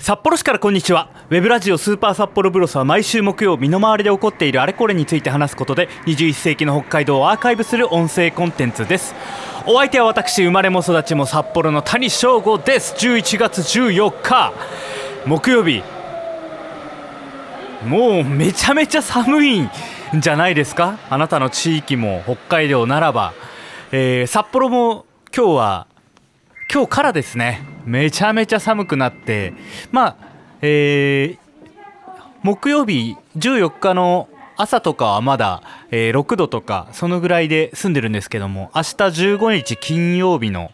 札幌市からこんにちは。ウェブラジオスーパー札幌ブロスは毎週木曜身の回りで起こっているあれこれについて話すことで21世紀の北海道をアーカイブする音声コンテンツです。お相手は私生まれも育ちも札幌の谷翔吾です。11月14日。木曜日。もうめちゃめちゃ寒いんじゃないですか？あなたの地域も北海道ならば、えー札幌も今日は今日からですね。めちゃめちゃ寒くなって。まあえー木曜日14日の朝とかはまだ、えー6度とかそのぐらいで住んでるんですけども明日15日金曜日の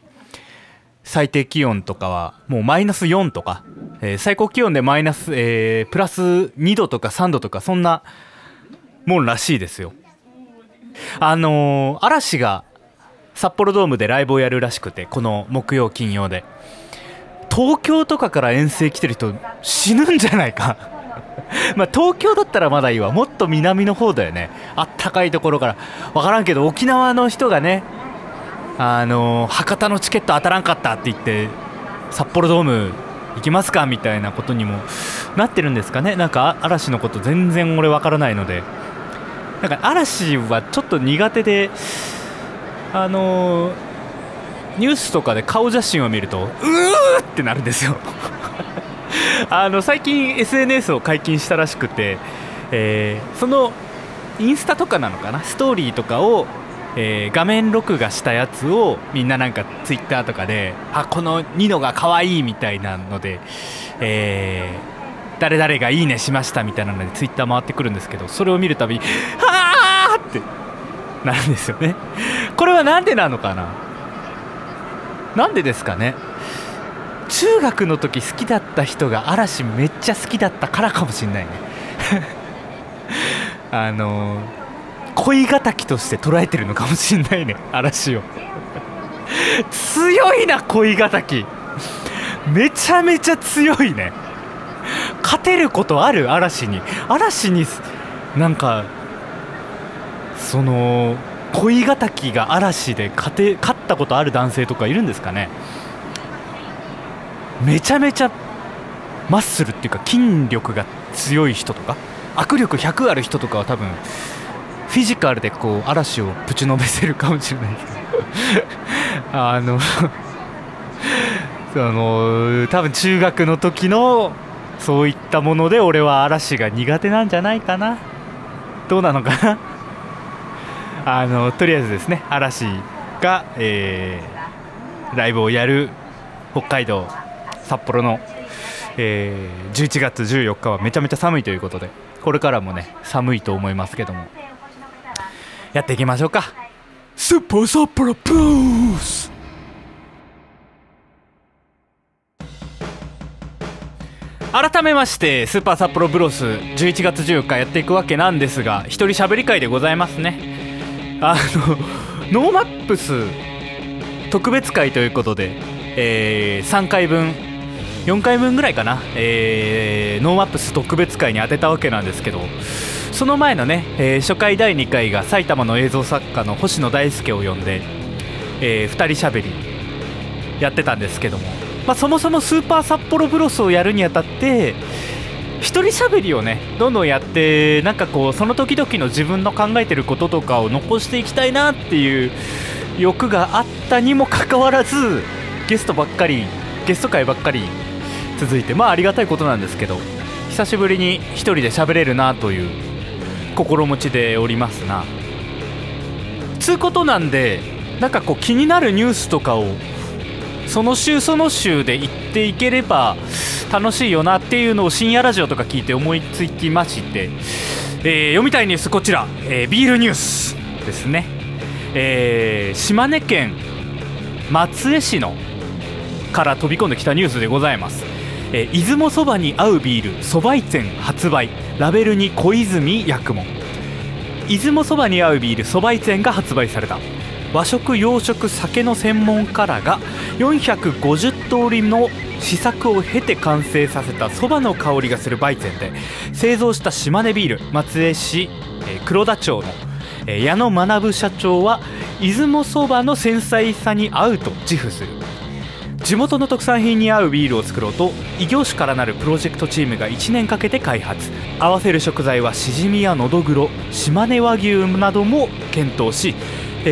最低気温とかはもうマイナス4とか、えー最高気温でマイナス、えープラス2度とか3度とかそんなもんらしいですよ。あのー嵐が札幌ドームでライブをやるらしくてこの木曜金曜で。東京とかから遠征来てる人死ぬんじゃないか。ま東京だったらまだいいわ。もっと南の方だよね。あったかいところから。分からんけど沖縄の人がねあの博多のチケット当たらんかったって言って札幌ドーム行きますかみたいなことにもなってるんですかね。なんか嵐のこと全然俺分からないので。なんか嵐はちょっと苦手であのニュースとかで顔写真を見るとうーってなるんですよ。あの最近 SNS を解禁したらしくて、えーそのインスタとかなのかな？ストーリーとかを、えー画面録画したやつをみんななんかツイッターとかであこのニノが可愛いみたいなので、えー誰々がいいねしましたみたいなのでツイッター回ってくるんですけどそれを見るたびに はーってなるんですよね。これはなんでなのかな？なんでですかね？中学の時好きだった人が嵐めっちゃ好きだったからかもしんないね。あの恋敵として捉えてるのかもしんないね嵐を。強いな恋敵。めちゃめちゃ強いね。勝てることある嵐に。嵐になんかその恋敵が嵐で勝て勝ったことある男性とかいるんですかね？めちゃめちゃマッスルっていうか筋力が強い人とか？握力100ある人とかは多分フィジカルでこう嵐をぶちのめせるかもしれないですけど。あのその多分中学の時のそういったもので俺は嵐が苦手なんじゃないかな？どうなのかな？あのとりあえずですね嵐が、えーライブをやる北海道札幌の、えー11月14日はめちゃめちゃ寒いということでこれからもね寒いと思いますけどもやっていきましょうか。スーパー札幌ブルース改めましてスーパー札幌ブルース11月14日やっていくわけなんですが一人喋り回でございますねあの NoMaps 特別回ということで、え3回分4回分ぐらいかな、えー NoMaps 特別回に当てたわけなんですけどその前のね、えー初回第2回が埼玉の映像作家の星野大輔を呼んで、え2人しゃべりやってたんですけども、まあ、そもそもスーパー札幌ブロスをやるにあたって一人しゃべりをねどんどんやってなんかこうその時々の自分の考えてることとかを残していきたいなっていう欲があったにもかかわらずゲストばっかりゲスト会ばっかり続いてまあありがたいことなんですけど久しぶりに一人で喋れるなという心持ちでおりますな。つうことなんでなんかこう気になるニュースとかをその週その週で言っていければ楽しいよなっていうのを深夜ラジオとか聞いて思いつきまして、えー読みたいニュースこちら、えービールニュースですね、えー島根県松江市のから飛び込んできたニュースでございます、えー出雲そばに合うビールそばいぜん発売。ラベルに小泉八雲。出雲そばに合うビールそばいぜんが発売された。和食洋食酒の専門家らが450通りの試作を経て完成させたそばの香りがするバイゼンで製造した島根ビール松江市、黒田町の、矢野学社長は出雲そばの繊細さに合うと自負する。地元の特産品に合うビールを作ろうと異業種からなるプロジェクトチームが1年かけて開発。合わせる食材はしじみやのどぐろ島根和牛なども検討し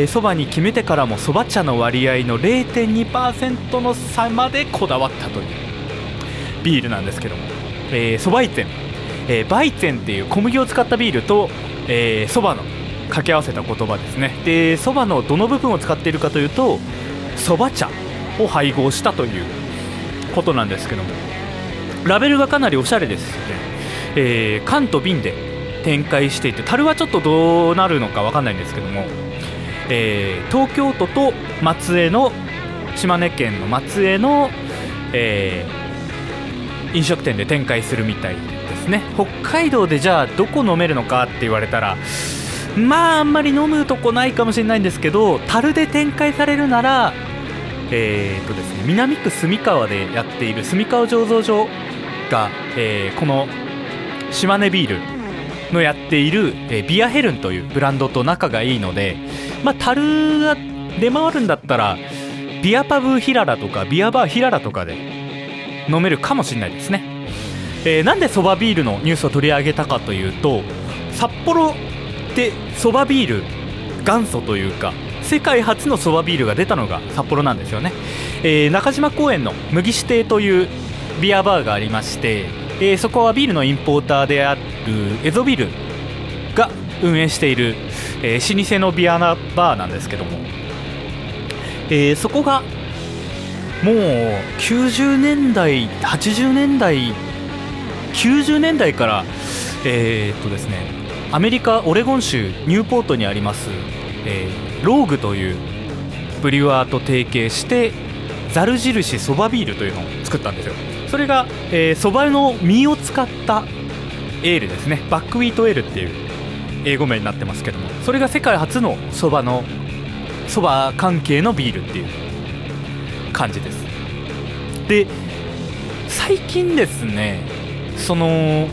そば、に決めてからもそば茶の割合の0.2%の差までこだわったという。ビールなんですけども。そば、えー、イツェン、えー、バイツェンっていう小麦を使ったビールとそば、えー、の掛け合わせた言葉ですね。でそばのどの部分を使っているかというとそば茶を配合したということなんですけども。ラベルがかなりおしゃれですよね、えー、缶と瓶で展開していて樽はちょっとどうなるのか分かんないんですけども、えー、東京都と松江の島根県の松江の、えー、飲食店で展開するみたいですね。北海道でじゃあどこ飲めるのかって言われたらまああんまり飲むとこないかもしれないんですけど樽で展開されるならえーとですね、南区住川でやっている住川醸造所が、えー、この島根ビールのやっている、え、ビアヘルンというブランドと仲がいいので、まあ、樽が出回るんだったらビアパブヒララとかビアバーヒララとかで飲めるかもしれないですね、えー、なんでそばビールのニュースを取り上げたかというと札幌でそばビール元祖というか世界初のそばビールが出たのが札幌なんですよね、えー、中島公園の麦指定というビアバーがありまして、えー、そこはビールのインポーターであるエゾビルが運営している、えー、老舗のビアナバーなんですけども、えー、そこがもう90年代80年代90年代からえー、っとですねアメリカオレゴン州ニューポートにあります、えー、ローグというブリュワーと提携してざる印そばビールというのを作ったんですよ。それがそば、の実を使ったエールですね。バックウィートエールっていう英語名になってますけども。それが世界初のそばのそば関係のビールっていう感じです。で最近ですねその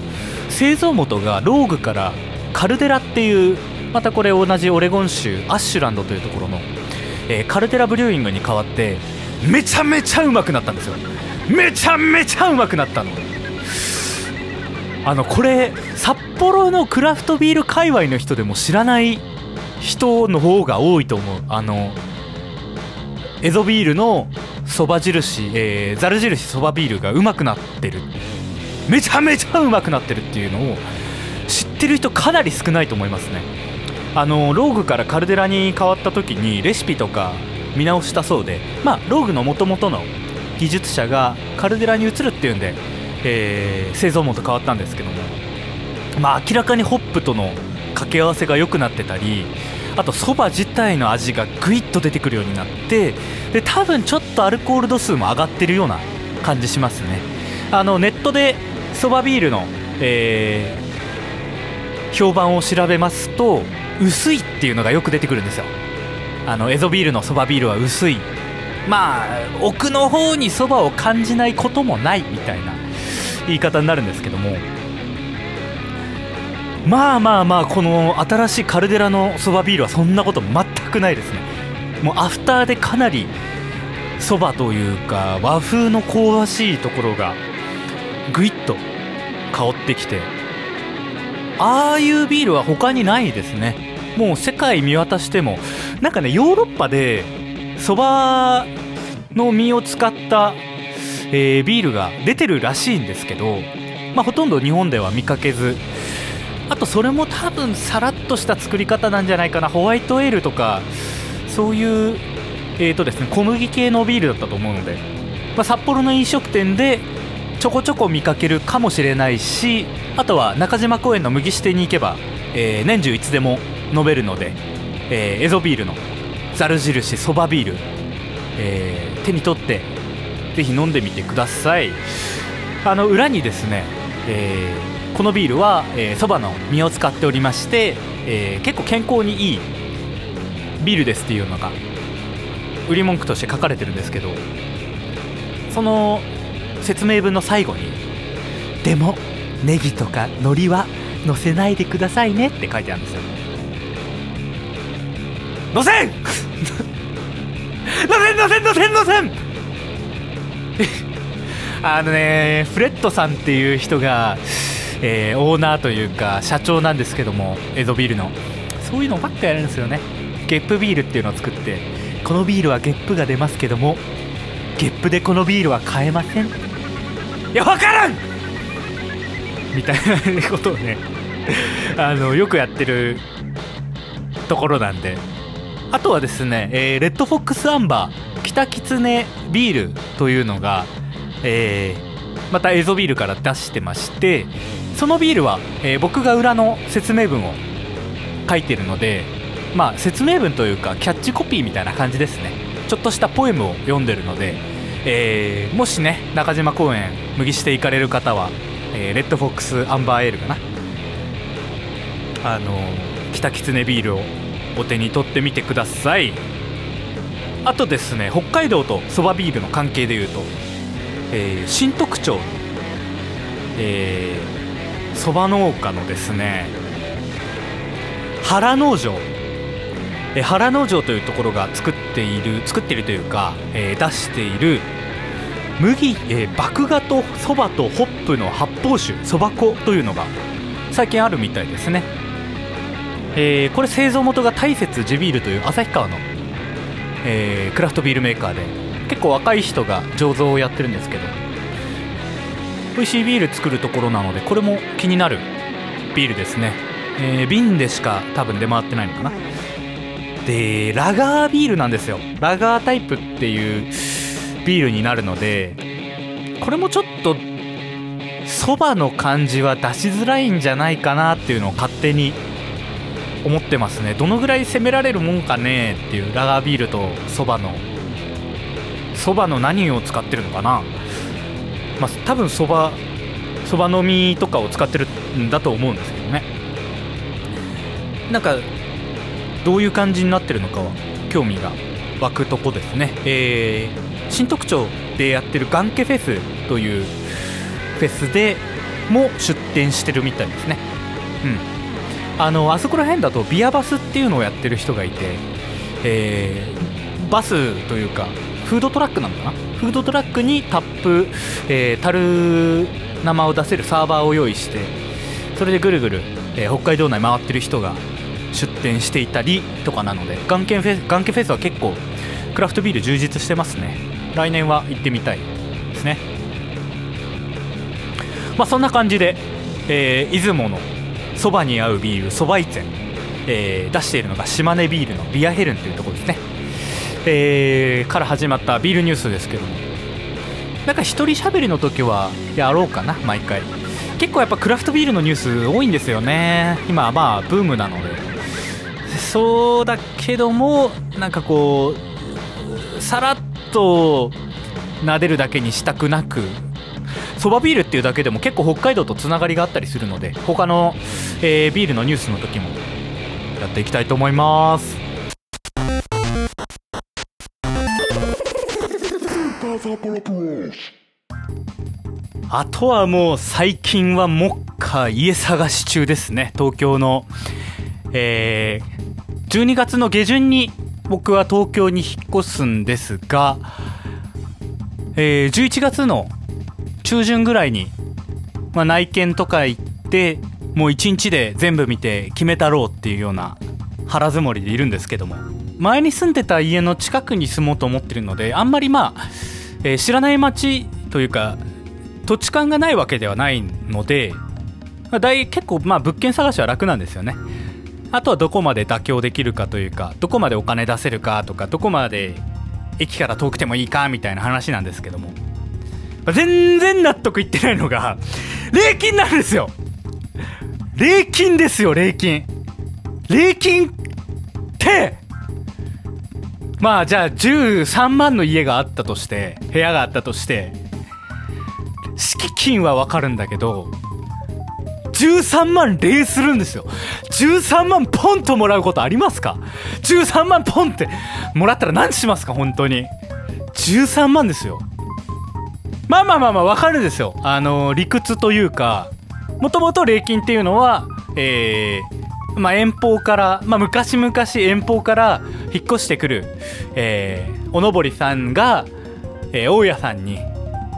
製造元がローグからカルデラっていうまたこれ同じオレゴン州アッシュランドというところの、えー、カルテラブリューイングに変わってめちゃめちゃうまくなったんですよ。めちゃめちゃうまくなったの。あのこれ札幌のクラフトビール界隈の人でも知らない人の方が多いと思う。あのエゾビールのそば印、えー、ざる印そばビールがうまくなってる。めちゃめちゃうまくなってるっていうのを知ってる人かなり少ないと思いますね。あのローグからカルデラに変わった時にレシピとか見直したそうで、まあ、ローグのもともとの技術者がカルデラに移るっていうんで、えー、製造元変わったんですけども、まあ、明らかにホップとの掛け合わせが良くなってたりあとそば自体の味がぐいっと出てくるようになってで多分ちょっとアルコール度数も上がってるような感じしますね。あのネットでそばビールの、えー、評判を調べますと薄いっていうのがよく出てくるんですよ。あのエゾビールのそばビールは薄い。まあ奥の方にそばを感じないこともないみたいな言い方になるんですけども。まあまあまあこの新しいカルデラのそばビールはそんなこと全くないですね。もうアフターでかなりそばというか和風の香ばしいところがぐいっと香ってきてああいうビールは他にないですね。もう世界見渡してもなんかねヨーロッパでそばの実を使った、えー、ビールが出てるらしいんですけど、まあ、ほとんど日本では見かけずあとそれも多分さらっとした作り方なんじゃないかな。ホワイトエールとかそういう、えーとですね、小麦系のビールだったと思うので、まあ、札幌の飲食店でちょこちょこ見かけるかもしれないしあとは中島公園の麦支店に行けば、えー、年中いつでも飲めるので、えー、エゾビールのざる印そばビール、えー、手に取ってぜひ飲んでみてください。あの裏にですね、えー、このビールはそば、えー、の実を使っておりまして、えー、結構健康にいいビールですっていうのが売り文句として書かれてるんですけどその説明文の最後に「でもネギとか海苔は乗せないでくださいね」って書いてあるんですよ。乗せん！乗せん乗せん乗せんあのねフレットさんっていう人が、えー、オーナーというか社長なんですけどもエゾビールの。そういうのばっかやるんですよね。ゲップビールっていうのを作ってこのビールはゲップが出ますけどもゲップでこのビールは買えません。いや分からん！みたいなことをねあのよくやってるところなんで。あとはですね、えー、レッドフォックスアンバー北キツネビールというのが、えー、またエゾビールから出してましてそのビールは、えー、僕が裏の説明文を書いてるのでまあ説明文というかキャッチコピーみたいな感じですね。ちょっとしたポエムを読んでるので、えー、もしね中島公園麦して行かれる方は、えー、レッドフォックスアンバーエールかな。あの北キツネビールをお手に取ってみてください。あとですね北海道とそばビールの関係でいうと、えー、新特徴そば、農家のですね原農場。え原農場というところが作っている作っているというか、えー、出している麦、えー、麦芽とそばとホップの発泡酒そば粉というのが最近あるみたいですね、えー、これ製造元が大雪地ビールという旭川の、えー、クラフトビールメーカーで結構若い人が醸造をやってるんですけど美味しいビール作るところなのでこれも気になるビールですね、えー、瓶でしか多分出回ってないのかな。でラガービールなんですよ。ラガータイプっていうビールになるのでこれもちょっとそばの感じは出しづらいんじゃないかなっていうのを勝手に思ってますね。どのぐらい攻められるもんかね？っていうラガービールとそばのそばの何を使ってるのかな？まあ多分そばそばのみとかを使ってるんだと思うんですけどね。なんかどういう感じになってるのかは興味が湧くとこですね、えー、新特徴でやってるガンケフェスというフェスでも出店してるみたいですね。うん。あのあそこら辺だとビアバスっていうのをやってる人がいて、えー、バスというかフードトラックなのかな？フードトラックにタップ、えー、樽生を出せるサーバーを用意してそれでぐるぐる、えー、北海道内回ってる人が出店していたりとかなのでガンケンフェスガンケフェスは結構クラフトビール充実してますね。来年は行ってみたいですね。まあそんな感じで、えー、出雲のそばに合うビールそばいつえ、出しているのが島根ビールのビアヘルンというところですね、えー、から始まったビールニュースですけども。なんか一人喋りの時はやろうかな毎回。結構やっぱクラフトビールのニュース多いんですよね。今はまあブームなので。そうだけどもなんかこうさらっと撫でるだけにしたくなく。そばビールっていうだけでも結構北海道とつながりがあったりするので他の、えー、ビールのニュースの時もやっていきたいと思います。あとはもう最近は目下家探し中ですね。東京のえー、12月の下旬に僕は東京に引っ越すんですが、えー、11月の中旬ぐらいに、まあ、内見とか行ってもう1日で全部見て決めたろうっていうような腹積もりでいるんですけども。前に住んでた家の近くに住もうと思ってるのであんまりまあ、えー、知らない街というか土地勘がないわけではないので、大結構まあ物件探しは楽なんですよね。あとはどこまで妥協できるかというかどこまでお金出せるかとかどこまで駅から遠くてもいいかみたいな話なんですけども。全然納得いってないのが 礼金なんですよ。礼金ですよ礼金。礼金ってまあじゃあ13万の家があったとして部屋があったとして敷金はわかるんだけど13万礼するんですよ。13万ポンともらうことありますか？13万ポンってもらったら何しますか？本当に。13万ですよ。まあまあまあまあ分かるんですよ。あの理屈というかもともと礼金っていうのはえー、まあ、遠方から、まあ、昔々遠方から引っ越してくる、えー、おのぼりさんが、えー、大家さんに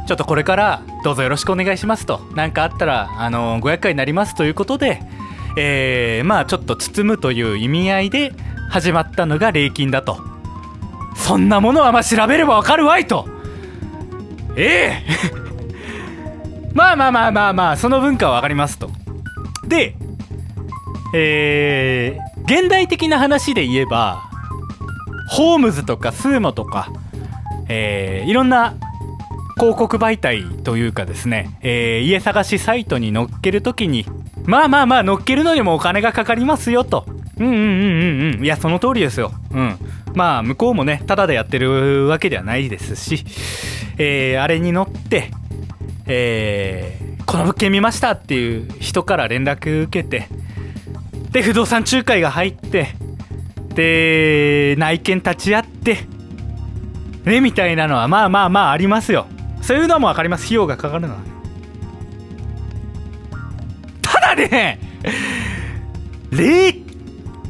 ちょっとこれからどうぞよろしくお願いしますと何かあったらあのご厄介になりますということで、えー、まあちょっと包むという意味合いで始まったのが礼金だと。そんなものはまあ調べればわかるわいと。ええ。まあまあまあまあまあその文化は分かりますと。でえー、現代的な話で言えばホームズとかスーモとか、えー、いろんな広告媒体というかですね、えー、家探しサイトに載っけるときにまあまあまあ載っけるのにもお金がかかりますよと。うんうんうんうんうん。いやその通りですよ。うん。まあ向こうもねただでやってるわけではないですし、えー、あれに乗ってえー、この物件見ましたっていう人から連絡受けてで不動産仲介が入ってで内見立ち会ってねみたいなのはまあまあまあありますよ。そういうのも分かります。費用がかかるのは。ただね礼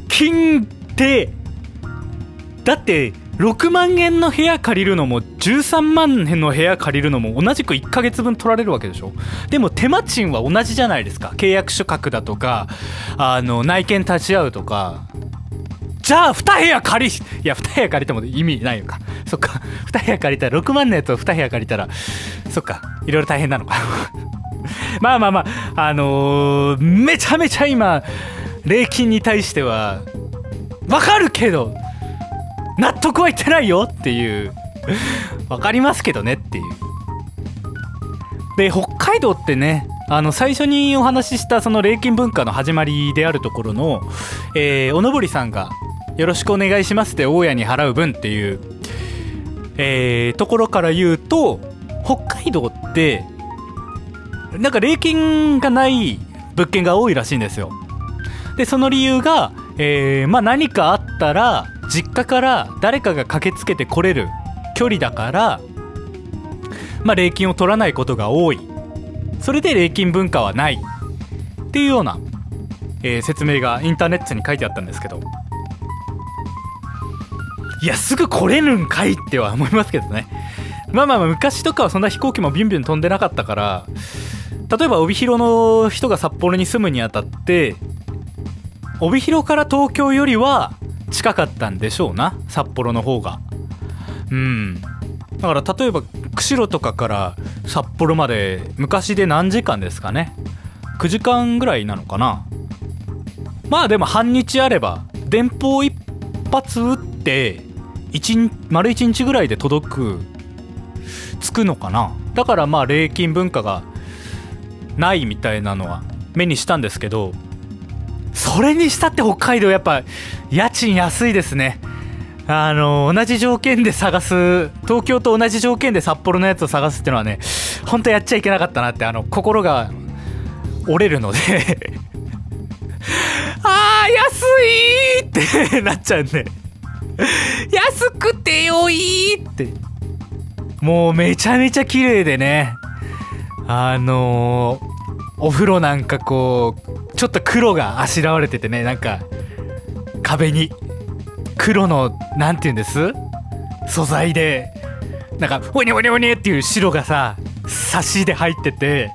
金ってだって6万円の部屋借りるのも13万円の部屋借りるのも同じく1ヶ月分取られるわけでしょ。でも手間賃は同じじゃないですか。契約書書くだとかあの内見立ち会うとか。じゃあ2部屋借りいや2部屋借りても意味ないのか。そっか。2部屋借りたら6万のやつを2部屋借りたらそっか。いろいろ大変なのか。まあまあまああのー、めちゃめちゃ今礼金に対してはわかるけど納得はいってないよっていう。分かりますけどねっていう。で北海道ってねあの最初にお話ししたその礼金文化の始まりであるところの、えー、おのぼりさんが「よろしくお願いします」って大家に払う分っていう、えー、ところから言うと北海道ってなんか礼金がない物件が多いらしいんですよ。でその理由が、えーまあ、何かあったら実家から誰かが駆けつけてこれる距離だからまあ礼金を取らないことが多い。それで礼金文化はない。っていうような、えー、説明がインターネットに書いてあったんですけど。いやすぐ来れるんかいっては思いますけどね。まあまあまあ昔とかはそんな飛行機もビュンビュン飛んでなかったから例えば帯広の人が札幌に住むにあたって帯広から東京よりは近かったんでしょうな札幌の方が。うん。だから例えば釧路とかから札幌まで昔で何時間ですかね。9時間ぐらいなのかな。まあでも半日あれば電報一発打って1丸1日ぐらいで届くつくのかな。だからまあ礼金文化がないみたいなのは目にしたんですけどそれにしたって北海道やっぱ家賃安いですね。あの同じ条件で探す東京と同じ条件で札幌のやつを探すっていうのはね本当やっちゃいけなかったなってあの心が折れるので。あー安いって なっちゃうんで。安くてよいって。もうめちゃめちゃ綺麗でね。あのー、お風呂なんかこうちょっと黒があしらわれててねなんか壁に黒の何て言うんです？素材でなんかウニウニウニっていう白がさ差しで入ってて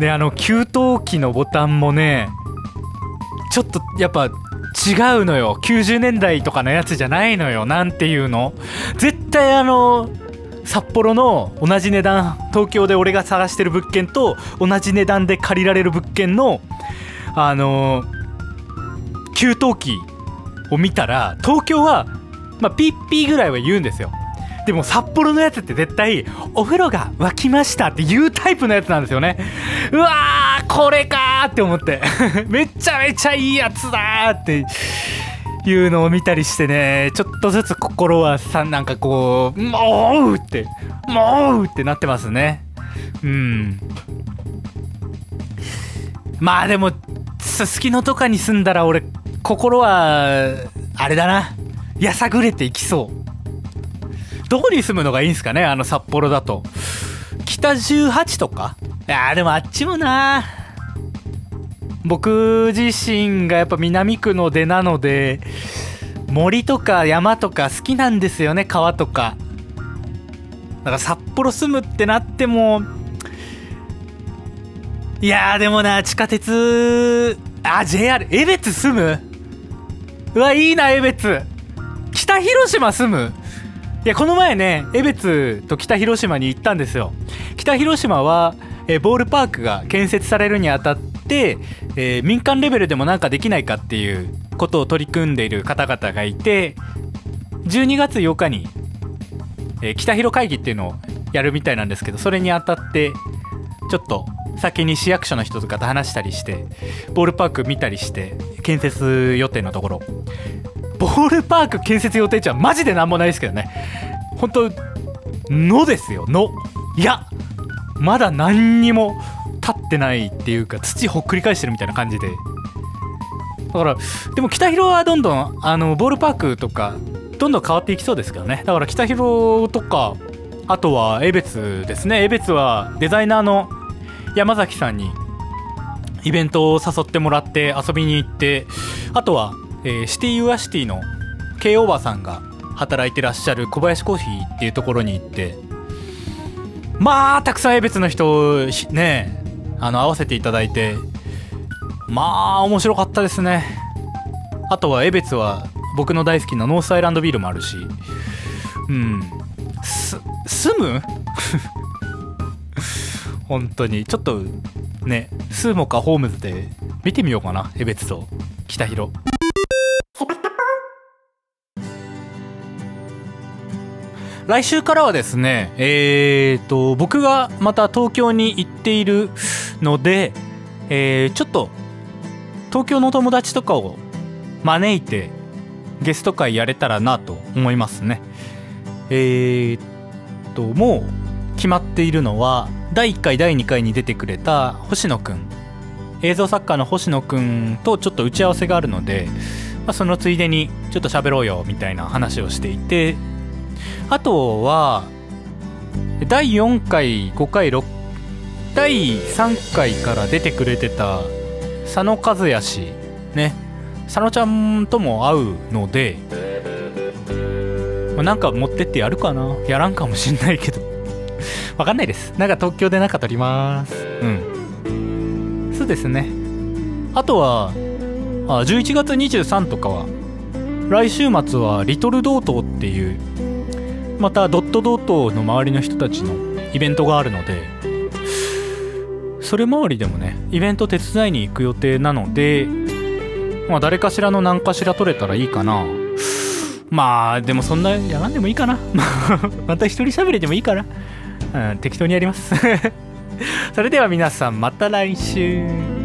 であの給湯器のボタンもねちょっとやっぱ違うのよ。90年代とかのやつじゃないのよ。なんていうの。絶対あの札幌の同じ値段東京で俺が探してる物件と同じ値段で借りられる物件のあの給湯器を見たら東京は、まあ、ピッピーぐらいは言うんですよ。でも札幌のやつって絶対お風呂が沸きましたっていうタイプのやつなんですよね。うわーこれかーって思って。めちゃめちゃいいやつだっていうのを見たりしてね。ちょっとずつ心はさなんかこうもうってもうってなってますね。うん。まあでもすすきのとかに住んだら俺心はあれだなやさぐれていきそうどこに住むのがいいんすかねあの札幌だと北18とかいやでもあっちもな僕自身がやっぱ南区の出なので森とか山とか好きなんですよね川とかだから札幌住むってなってもいやでもな地下鉄あ JR 江別住む？うわいいな江別北広島住む？いやこの前ね江別と北広島に行ったんですよ。北広島はえボールパークが建設されるにあたって、えー、民間レベルでもなんかできないかっていうことを取り組んでいる方々がいて12月8日に、えー、北広会議っていうのをやるみたいなんですけどそれにあたってちょっと先に市役所の人とかと話したりしてボールパーク見たりして建設予定のところ。ボールパーク建設予定地はマジで何もないですけどね。本当のですよ。のいやまだ何にも立ってないっていうか土ほっくり返してるみたいな感じで。だからでも北広はどんどんあのボールパークとかどんどん変わっていきそうですけどね。だから北広とかあとは江別ですね。江別はデザイナーの山崎さんにイベントを誘ってもらって遊びに行ってあとは、えー、シティユアシティの K オーバーさんが働いてらっしゃる小林コーヒーっていうところに行ってまあたくさん江別の人ねあの合わせていただいてまあ面白かったですね。あとは江別は僕の大好きなノースアイランドビールもあるしうん。す住む？本当に。ちょっとねスーモかホームズで見てみようかな。江別と北広。来週からはですねえーと僕がまた東京に行っているので、えー、ちょっと東京の友達とかを招いてゲスト会やれたらなと思いますね。えー、っともう決まっているのは第1回第2回に出てくれた星野くん。映像作家の星野くんとちょっと打ち合わせがあるので、まあ、そのついでにちょっと喋ろうよみたいな話をしていて。あとは第4回5回6第3回から出てくれてた佐野和也氏。ね。佐野ちゃんとも会うので、まあ、なんか持ってってやるかな。やらんかもしんないけど。わかんないです。なんか東京でなんか撮ります。うん。そうですね。あとはあ11月23とかは来週末はリトルドートっていうまたドットドートの周りの人たちのイベントがあるのでそれ周りでもねイベント手伝いに行く予定なのでまあ誰かしらの何かしら取れたらいいかな。まあでもそんなやらんでもいいかな。また一人喋れてもいいかなうん、適当にやります。それでは皆さんまた来週。